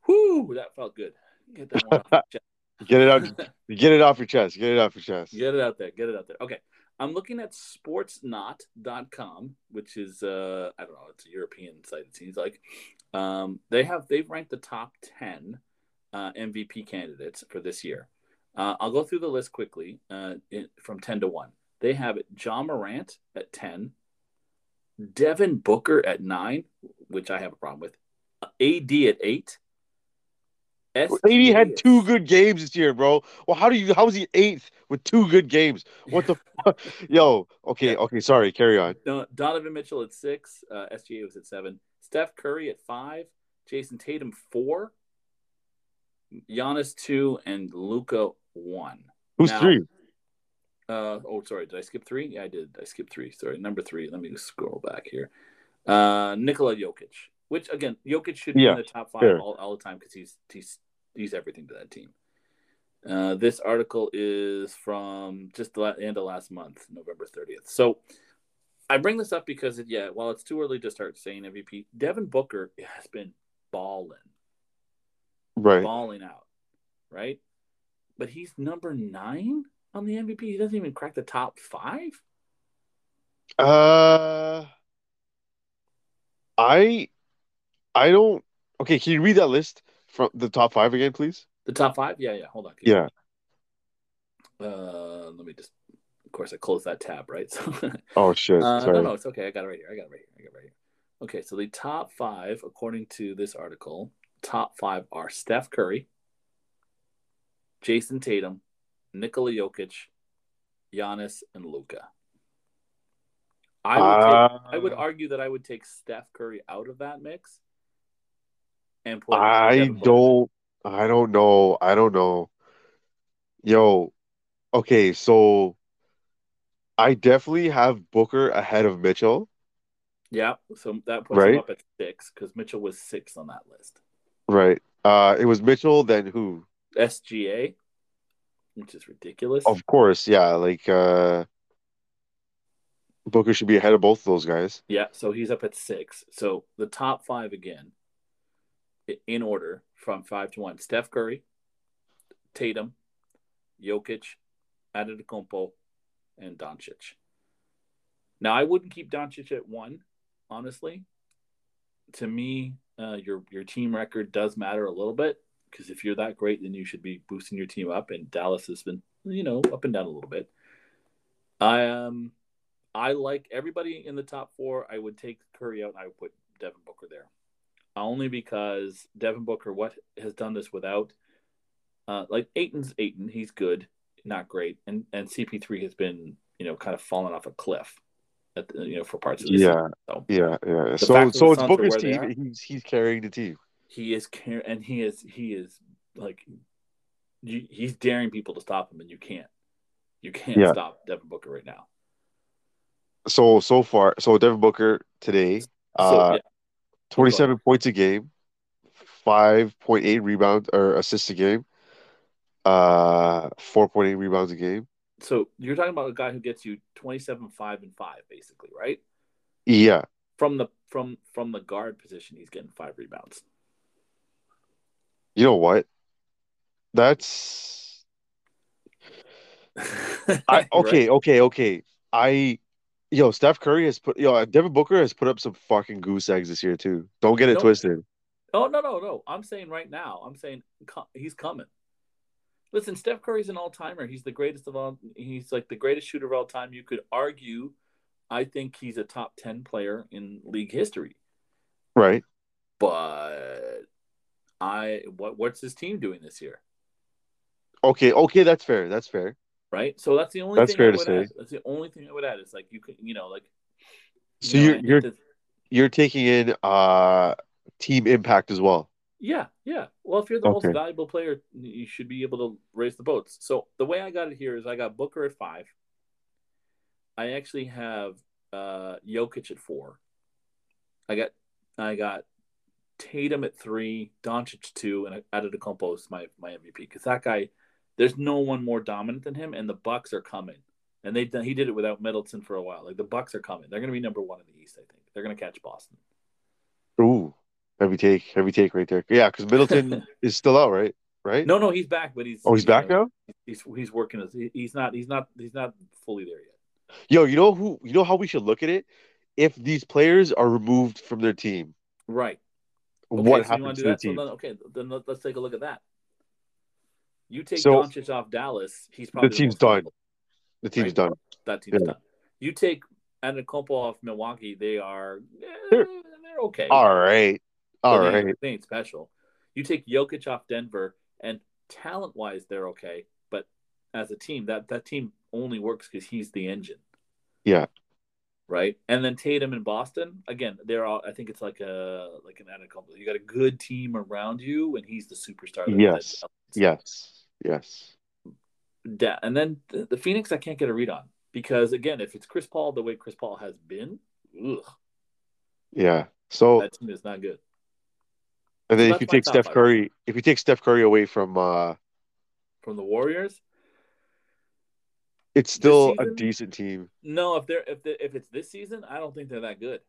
Whoo, that felt good. Get that one off your [laughs] chest. Get it out. [laughs] Get it off your chest. Get it off your chest. Get it out there. Get it out there. Okay. I'm looking at sportsnot.com, which is uh I don't know, it's a European site it seems like. Um they have they've ranked the top 10 uh MVP candidates for this year. Uh, I'll go through the list quickly uh, in, from 10 to 1. They have Ja Morant at 10, Devin Booker at 9, which I have a problem with, AD at 8. SGA had two good games this year, bro. Well, how do you? How was he eighth with two good games? What the? [laughs] fuck? Yo, okay, Yeah. okay. Sorry, carry on. Don- Donovan Mitchell at six. Uh, SGA was at seven. Steph Curry at five. Jayson Tatum four. Giannis two and Luka one. Who's Now- three? Uh, oh, sorry. Did I skip three? Yeah, I did. I skipped three. Sorry, number three. Let me scroll back here. Uh, Nikola Jokic, which again, Jokic should be Yeah, in the top five all, all the time because he's he's he's everything to that team. Uh, this article is from just the end of last month, November 30th. So I bring this up because, it, yeah, while it's too early to start saying MVP, Devin Booker has been balling, Right. balling out, right? But he's number nine on the MVP. He doesn't even crack the top five. Uh, I, I don't. Okay, can you read that list from the top five again, please? The top five? Yeah, yeah. Hold on. Yeah. Uh, let me just. Of course, I closed that tab, right? [laughs] So, Oh shit. uh, Sorry. no, no, it's okay. I got it right here. I got it right here. I got it right here. Okay, so the top five, according to this article, top five are Steph Curry, Jayson Tatum, Nikola Jokic, Giannis, and Luka. I would, take, I would Uh, argue that I would take Steph Curry out of that mix and. I don't. I don't know. I don't know. Yo, okay, so I definitely have Booker ahead of Mitchell. Yeah, so that puts Right. him up at six because Mitchell was six on that list. Right. Uh, it was Mitchell, then who? SGA, which is ridiculous. Of course, yeah. Like uh, Booker should be ahead of both of those guys. Yeah, so he's up at six. So the top five again, in order from five to one: Steph Curry, Tatum, Jokic, Antetokounmpo, and Doncic. Now I wouldn't keep Doncic at one, honestly. To me, uh, your your team record does matter a little bit because if you're that great, then you should be boosting your team up. And Dallas has been, you know, up and down a little bit. I um, I like everybody in the top four. I would take Curry out and I would put Devin Booker there, only because Devin Booker what has done this without, uh, like Ayton's Ayton. He's good, not great, and and CP3 has been you know kind of fallen off a cliff, at the, you know for parts of the Yeah. season. So Yeah, yeah. So so it's Booker's team. He's he's carrying the team. he is care and he is he is like you, he's daring people to stop him and you can't you can't Yeah. stop Devin Booker right now. So so far, so Devin Booker today, So uh, yeah, 27 points a game, 5.8 rebounds or assists a game, uh, four point eight rebounds a game. So you're talking about a guy who gets you 27, 5, and 5, basically, right? Yeah, From the from from the guard position, he's getting five rebounds. you know what? That's [laughs] I okay, okay, okay. I yo, Steph Curry has put yo, Devin Booker has put up some fucking goose eggs this year too. Don't get it No. twisted. Oh no no no! I'm saying right now. I'm saying co- he's coming. Listen, Steph Curry's an all timer. He's the greatest of all. He's like the greatest shooter of all time. You could argue. I think he's a top ten player in league history. Right. But I what what's his team doing this year? Okay, okay, that's fair. That's fair. Right. So that's the only That's thing fair I to would say. add. That's the only thing I would add. Is like you could you know like. So you know, you're you're you're taking in uh team impact as well. Yeah, yeah. Well, if you're the most valuable player, you should be able to raise the boats. So the way I got it here is I got Booker at five. I actually have uh Jokic at four. I got I got Tatum at three, Doncic two, and Antetokounmpo is my my MVP because that guy, there's no one more dominant than him, and the Bucks are coming. And they he did it without Middleton for a while. Like the Bucks are coming. They're going to be number one in the East. I think they're going to catch Boston. Ooh, heavy take, heavy take right there. Yeah, because Middleton [laughs] is still out, right? Right? No, no, he's back, but he's Oh, he's back know, now. he's he's working as he's not he's not he's not fully there yet. Yo, you know who? You know how we should look at it? If these players are removed from their team, Right. Okay, what so you want happens to the that? So team? then, okay, then let, us take a look at that. You take So- Doncic off Dallas, he's probably the team's done. the team's right. done. That team's Yeah. done. You take Antetokounmpo off Milwaukee, they are eh, They're- they're okay. All right, all they right. they ain't special. You take Jokic off Denver, and talent wise, they're okay. But as a team, that that team only works because he's the engine. Yeah. Right. And then Tatum in Boston, again, they're all. I think it's like a like an Antetokounmpo. You got a good team around you, and he's the superstar. Yes. Yes, yes. Da- and then the, the Phoenix, I can't get a read on because again, if it's Chris Paul the way Chris Paul has been, ugh, Yeah. So that team is not good. and then so if you take Steph. Curry, if you take Steph Curry away from, uh From the Warriors, it's still a decent team. No, if they're if they, if it's this season, I don't think they're that good.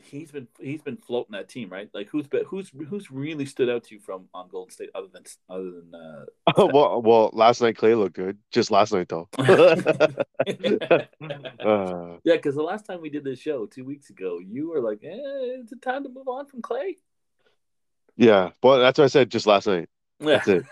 He's been he's been floating that team, right? Like who's been, who's who's really stood out to you from on Golden State other than other than uh [laughs] well, well, last night Clay looked good. Just last night though. [laughs] [laughs] uh, yeah, because the last time we did this show two weeks ago, you were like, eh, "It's it time to move on from Clay." yeah, but that's what I said. Just last night. Yeah, That's it.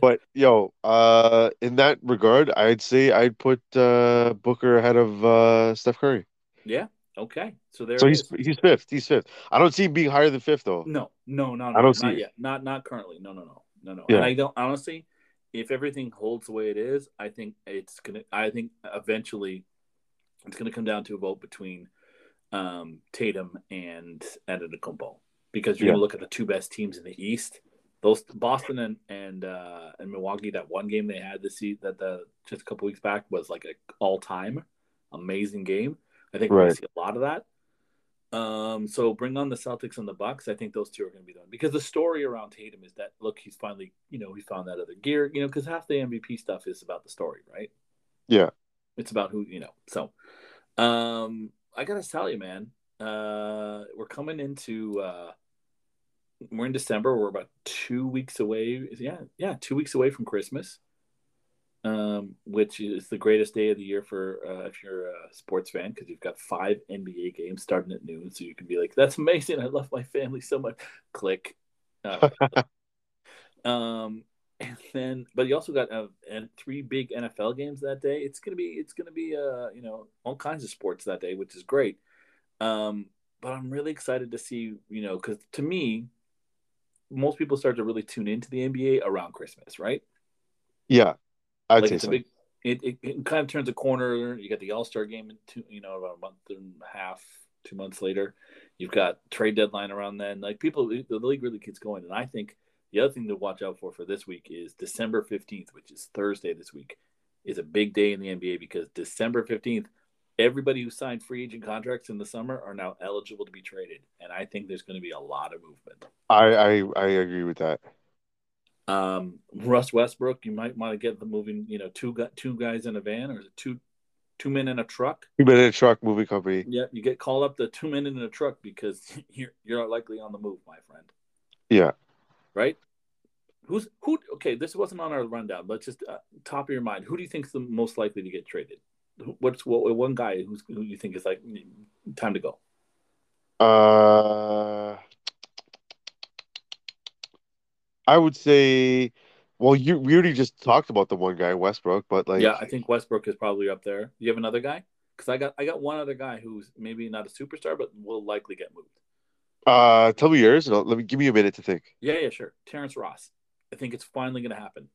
But yo, uh, in that regard, I'd say I'd put uh Booker ahead of uh Steph Curry. yeah. Okay, so there. So he's is. he's fifth. He's fifth. I don't see him being higher than fifth though. No, no, no, no. I don't see yet. Not not currently. No, no, no, no, no. Yeah. And I don't honestly. If everything holds the way it is, I think it's gonna. I think eventually, it's gonna come down to a vote between um, Tatum and Antetokounmpo because you're Yeah. gonna look at the two best teams in the East. Those Boston and and uh, and Milwaukee. That one game they had this season, that the just a couple weeks back was like an all time amazing game. I think we're Right. gonna see a lot of that. Um, so bring on the Celtics and the Bucks. I think those two are going to be done because the story around Tatum is that look, he's finally, you know, he found that other gear, you know, because half the MVP stuff is about the story, right? Yeah. It's about who, you know. So, um, I gotta tell you, man, uh, we're coming into, uh, we're in December. We're about two weeks away. Yeah, yeah, two weeks away from Christmas. Um, which is the greatest day of the year for uh, if you're a sports fan because you've got five NBA games starting at noon, so you can be like, "That's amazing! I love my family so much." Click. Uh, [laughs] um, and then, but you also got uh, and three big NFL games that day. It's gonna be, it's gonna be, uh, you know, all kinds of sports that day, which is great. Um, but I'm really excited to see, you know, because to me, most people start to really tune into the NBA around Christmas, right? Yeah, I'd like say so. a big it, it, it kind of turns a corner. You got the all-star game in two you know about a month and a half two months later. You've got trade deadline around then. Like people the league really gets going. And i think the other thing to watch out for for this week is december 15th which is thursday this week is a big day in the nba because december 15th everybody who signed free agent contracts in the summer are now eligible to be traded. And i think there's going to be a lot of movement. I, I I agree with that. Um, Russ Westbrook, you might want to get the moving, you know, two got two guys in a van or two two men in a truck. Two men in a truck movie company. Yeah, you get called up the two men in a truck because [laughs] you're you're not likely on the move, my friend. Yeah. Right. Who's who? Okay, this wasn't on our rundown, but just uh, top of your mind, who do you think is the most likely to get traded? What's what, one guy who's, who you think is like time to go? Uh, I would say, well, you we already just talked about the one guy, Westbrook, but like, yeah, I think Westbrook is probably up there. You have another guy? Because I got I got one other guy who's maybe not a superstar, but will likely get moved. Uh, tell me yours, and I'll, let me give me a minute to think. Yeah, yeah, sure. Terrence Ross. I think it's finally going to happen.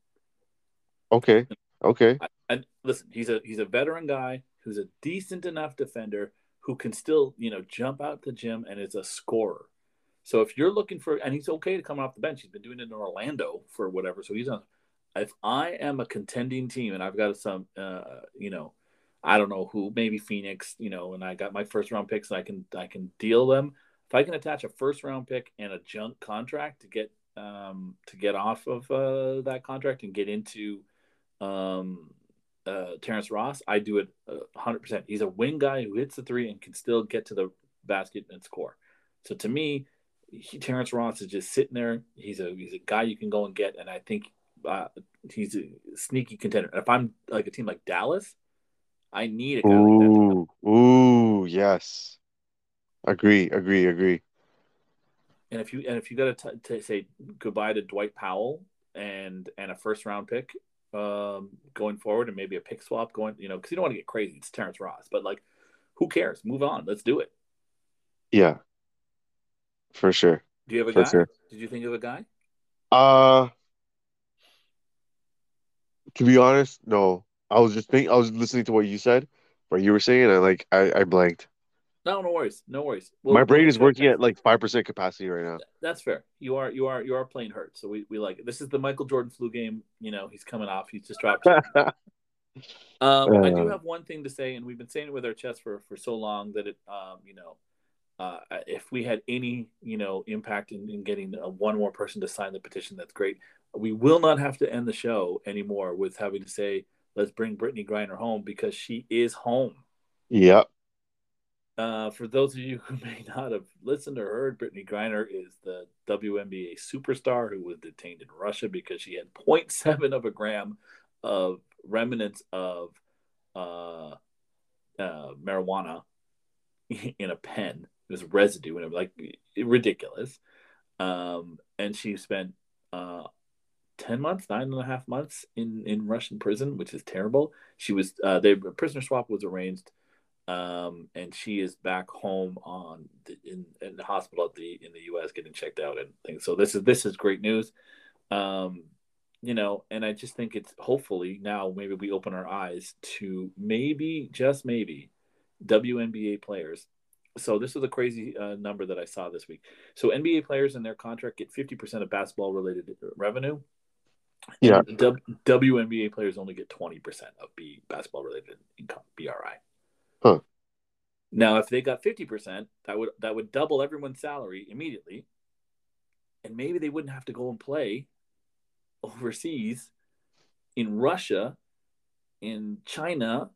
Okay. Okay. I, and listen, he's a he's a veteran guy who's a decent enough defender who can still you know jump out the gym and is a scorer. So if you're looking for, and he's okay to come off the bench. He's been doing it in Orlando for whatever. So he's on. If I am a contending team and I've got some, uh, you know, I don't know who, maybe Phoenix, you know, and I got my first round picks, and I can I can deal them. If I can attach a first round pick and a junk contract to get um, to get off of uh, that contract and get into um, uh, Terrence Ross, I do it hundred percent. He's a wing guy who hits the three and can still get to the basket and score. So to me, he, Terrence Ross is just sitting there. He's a he's a guy you can go and get, and I think uh, he's a sneaky contender. And if I'm like a team like Dallas, I need a guy ooh, like that. Ooh, yes. Agree, agree, agree. And if you and if you got to, to say goodbye to Dwight Powell and and a first round pick um, going forward, and maybe a pick swap going, you know, because you don't want to get crazy. It's Terrence Ross, but like, who cares? Move on. Let's do it. Yeah, for sure. Do you have a For guy? sure. Did you think of a guy? Uh, to be honest, no. I was just thinking. I was listening to what you said, what you were saying, and like I, I blanked. No, no worries, no worries. My brain is working at like five percent capacity right now. That's fair. You are you are you are playing hurt, so we, we like it. This is the Michael Jordan flu game. You know he's coming off. He's just dropped. [laughs] Um, I do Uh. have one thing to say, and we've been saying it with our chest for for so long that it, um, you know, uh, if we had any, you know, impact in, in getting uh, one more person to sign the petition, that's great. We will not have to end the show anymore with having to say, "Let's bring Brittney Griner home" because she is home. Yep. Uh, for those of you [laughs] who may not have listened or heard, Brittney Griner is the WNBA superstar who was detained in Russia because she had 0.7 of a gram of remnants of uh, uh, marijuana [laughs] in a pen. Was residue and like ridiculous. Um, and she spent uh, 10 months, nine and a half months in, in Russian prison, which is terrible. She was, uh, the prisoner swap was arranged um, and she is back home on the, in, in the hospital at the in the U.S. getting checked out and things. So this is this is great news, um, you know. And I just think it's hopefully now maybe we open our eyes to maybe just maybe WNBA players. So this is a crazy uh, number that I saw this week. So NBA players in their contract get fifty percent of basketball related revenue. Yeah. W- WNBA players only get twenty percent of B basketball related income BRI. Huh. Now, if they got fifty percent, that would that would double everyone's salary immediately, and maybe they wouldn't have to go and play overseas in Russia, in China,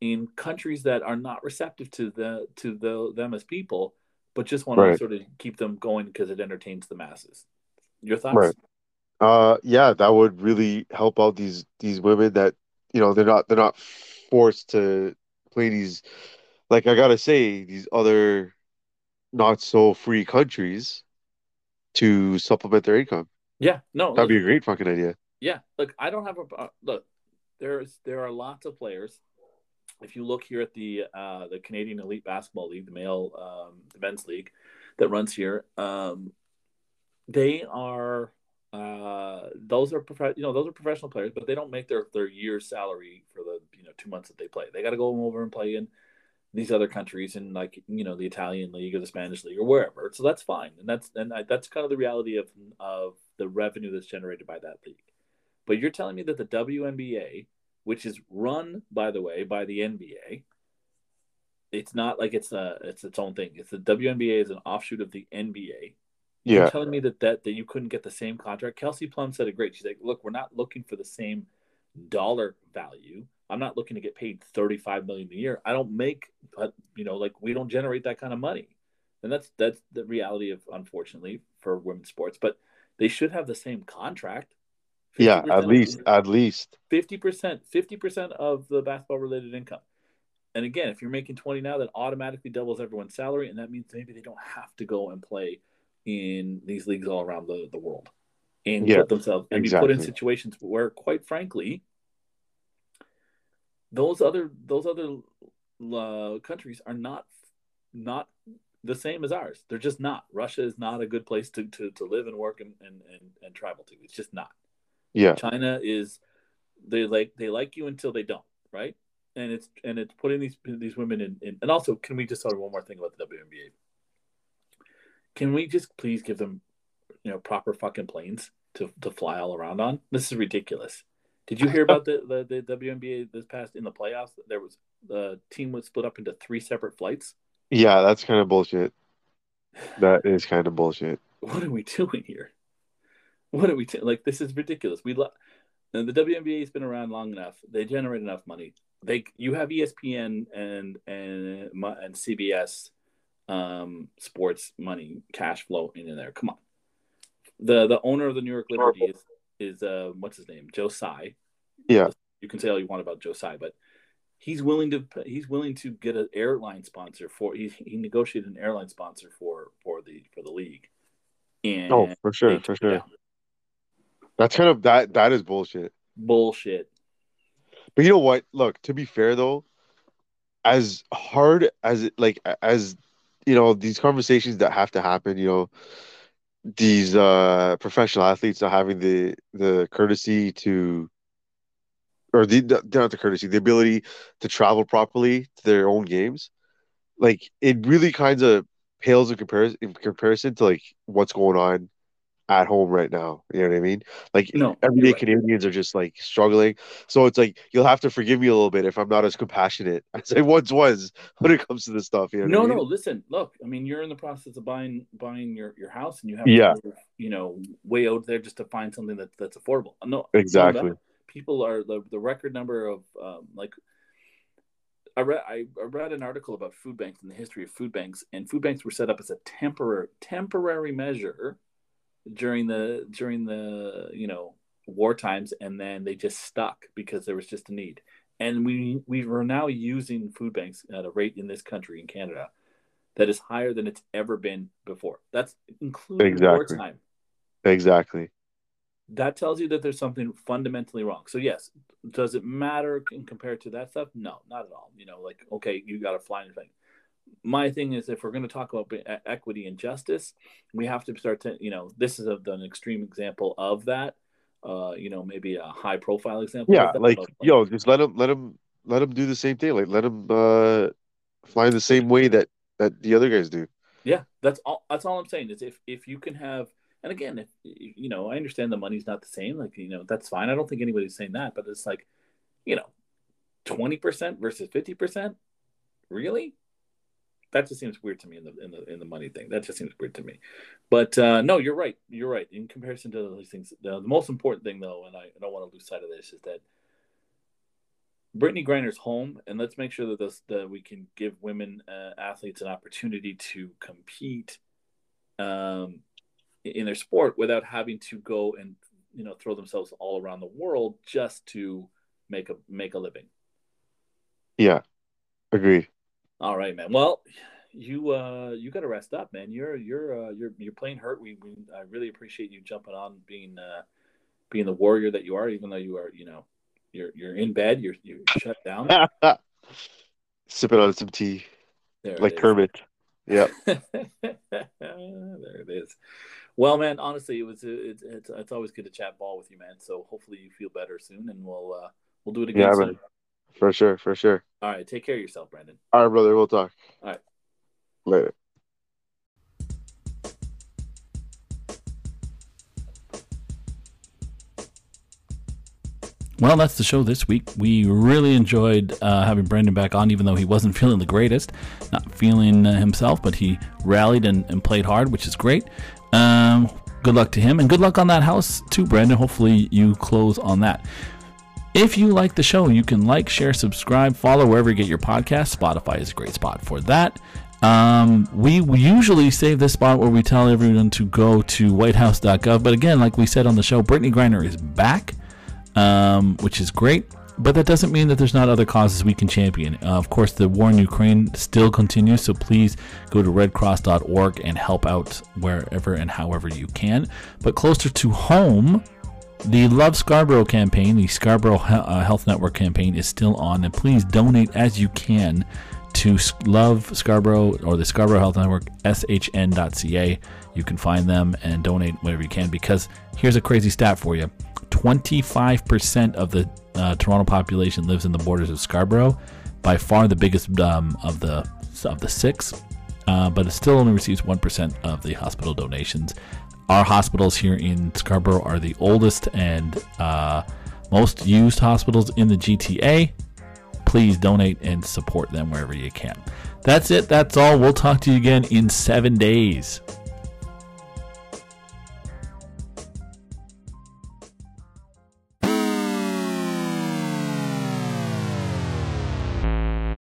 in countries that are not receptive to the to the them as people, but just want Right. to sort of keep them going because it entertains the masses. Your thoughts? Right. Uh, yeah, that would really help out these these women that you know they're not they're not forced to play these like I gotta say these other not so free countries to supplement their income. Yeah. No. That'd be a great fucking idea. Yeah, look, I don't have a uh, look. There's there are lots of players. If you look here at the uh, the Canadian Elite Basketball League, the male um, the men's league that runs here, um, they are uh, those are prof- you know those are professional players, but they don't make their their year's salary for the you know two months that they play. They got to go over and play in these other countries and like you know the Italian league or the Spanish league or wherever. So that's fine, and that's and I, that's kind of the reality of of the revenue that's generated by that league. But you're telling me that the WNBA, which is run by the way by the NBA, it's not like it's a it's its own thing. It's the WNBA is an offshoot of the NBA. Yeah. You're telling me that, that that you couldn't get the same contract. Kelsey Plum said it great. She's like, look, we're not looking for the same dollar value. I'm not looking to get paid 35 million a year. I don't make, but you know, like we don't generate that kind of money, and that's that's the reality of unfortunately for women's sports. But they should have the same contract. Yeah, 50% at least, at least. 50% 50% of the basketball related income. And again if you're making 20 now that automatically doubles everyone's salary and that means maybe they don't have to go and play in these leagues all around the, the world and Yeah, put themselves and be put in situations where quite frankly those other those other uh, countries are not not the same as ours. They're just not. Russia is not a good place to, to, to live and work and, and, and, and travel to. It's just not Yeah. China is they like they like you until they don't, right? And it's and it's putting these these women in, in and also can we just say one more thing about the WNBA? Can we just please give them you know proper fucking planes to, to fly all around on? This is ridiculous. Did you hear about the, the, the WNBA this past in the playoffs? There was the team was split up into three separate flights. Yeah, that's kind of bullshit. That is kind of bullshit. [laughs] what are we doing here? What are we t- like? This is ridiculous. We lo- and the WNBA has been around long enough. They generate enough money. They you have ESPN and and and CBS um, sports money cash flow in there. Come on. The the owner of the New York Liberty is is uh what's his name Joe Tsai. Yeah. You can say all you want about Joe Tsai, but he's willing to he's willing to get an airline sponsor for he, he negotiated an airline sponsor for for the for the league. And Oh, for sure, for sure. down. That's kind of that. That is bullshit. Bullshit. But you know what? Look, to be fair though, as hard as it like as you know, these conversations that have to happen, you know, these uh professional athletes not having the the courtesy to or the the- not the courtesy, the ability to travel properly to their own games, like it really kind of pales in comparison in comparison to like what's going on at home right now. You know what I mean? Like No, everyday right. Canadians are just like struggling. So it's like you'll have to forgive me a little bit if I'm not as compassionate [laughs] as I once was when it comes to this stuff. You know No, no. mean? Listen, look. I mean, you're in the process of buying buying your, your house, and you have Yeah. to you know, way out there just to find something that that's affordable. No, Exactly. people are the the record number of um, like. I read I read an article about food banks and the history of food banks, and food banks were set up as a temporary temporary measure during the during the you know war times, and then they just stuck because there was just a need. And we we are now using food banks at a rate in this country in Canada that is higher than it's ever been before. That's including Exactly. wartime. Exactly. That tells you that there's something fundamentally wrong. So yes, does it matter in compared to that stuff? No, not at all. You know, like okay, you got to fly anything. My thing is, if we're going to talk about equity and justice, we have to start to, you know, this is a, an extreme example of that. Uh, you know, maybe a high profile example. Yeah, like yo, just let them let them let them do the same thing. Like let them uh fly the same way that that the other guys do. Yeah, that's all. That's all I'm saying is if if you can have, and again, if you know, I understand the money's not the same. Like you know, that's fine. I don't think anybody's saying that, but it's like, you know, twenty percent versus fifty percent, really? That just seems weird to me in the in the in the money thing. That just seems weird to me. But uh, no, you're right. You're right. In comparison to those things, the, the most important thing though, and I, don't want to lose sight of this, is that Brittney Griner's home, and let's make sure that this that we can give women uh, athletes an opportunity to compete um, in their sport without having to go and you know throw themselves all around the world just to make a make a living. Yeah. Agree. All right, man. Well, you uh you got to rest up, man. You're you're uh, you're you're playing hurt. We, we I really appreciate you jumping on, being uh being the warrior that you are, even though you are you know you're you're in bed, you're you're shut down. [laughs] Sipping on some tea There like. Kermit. Yeah. [laughs] there it is. Well, man, honestly, it was it's, it's it's always good to chat ball with you, man. So hopefully you feel better soon, and we'll uh we'll do it again Yeah. For sure, for sure. All right, take care of yourself, Brandon. All right, brother, we'll talk. All right. Later. Well, that's the show this week. We really enjoyed uh, having Brandon back on, even though he wasn't [laughs] feeling the greatest, not feeling uh, himself, but he rallied and, and played hard, which is great. Um, good luck to him, and good luck on that house too, Brandon. Hopefully, you close on that. If you like the show, you can like, share, subscribe, follow wherever you get your podcast. Spotify is a great spot for that. Um, we usually save this spot where we tell everyone to go to whitehouse.gov. But again, like we said on the show, Brittney Griner is back, um, which is great. But that doesn't mean that there's not other causes we can champion. Uh, of course, the war in Ukraine still continues, so please go to redcross.org and help out wherever and however you can. But closer to home, the Love Scarborough campaign, the Scarborough uh, Health Network campaign, is still on, and please donate as you can to Love Scarborough or the Scarborough Health Network, shn.ca. You can find them and donate whatever you can because here's a crazy stat for you 25% of the uh, Toronto population lives in the borders of Scarborough, by far the biggest um, of the of the six, uh, but it still only receives 1% of the hospital donations. Our hospitals here in Scarborough are the oldest and uh, most used hospitals in the GTA. Please donate and support them wherever you can. That's it. That's all. We'll talk to you again in seven days.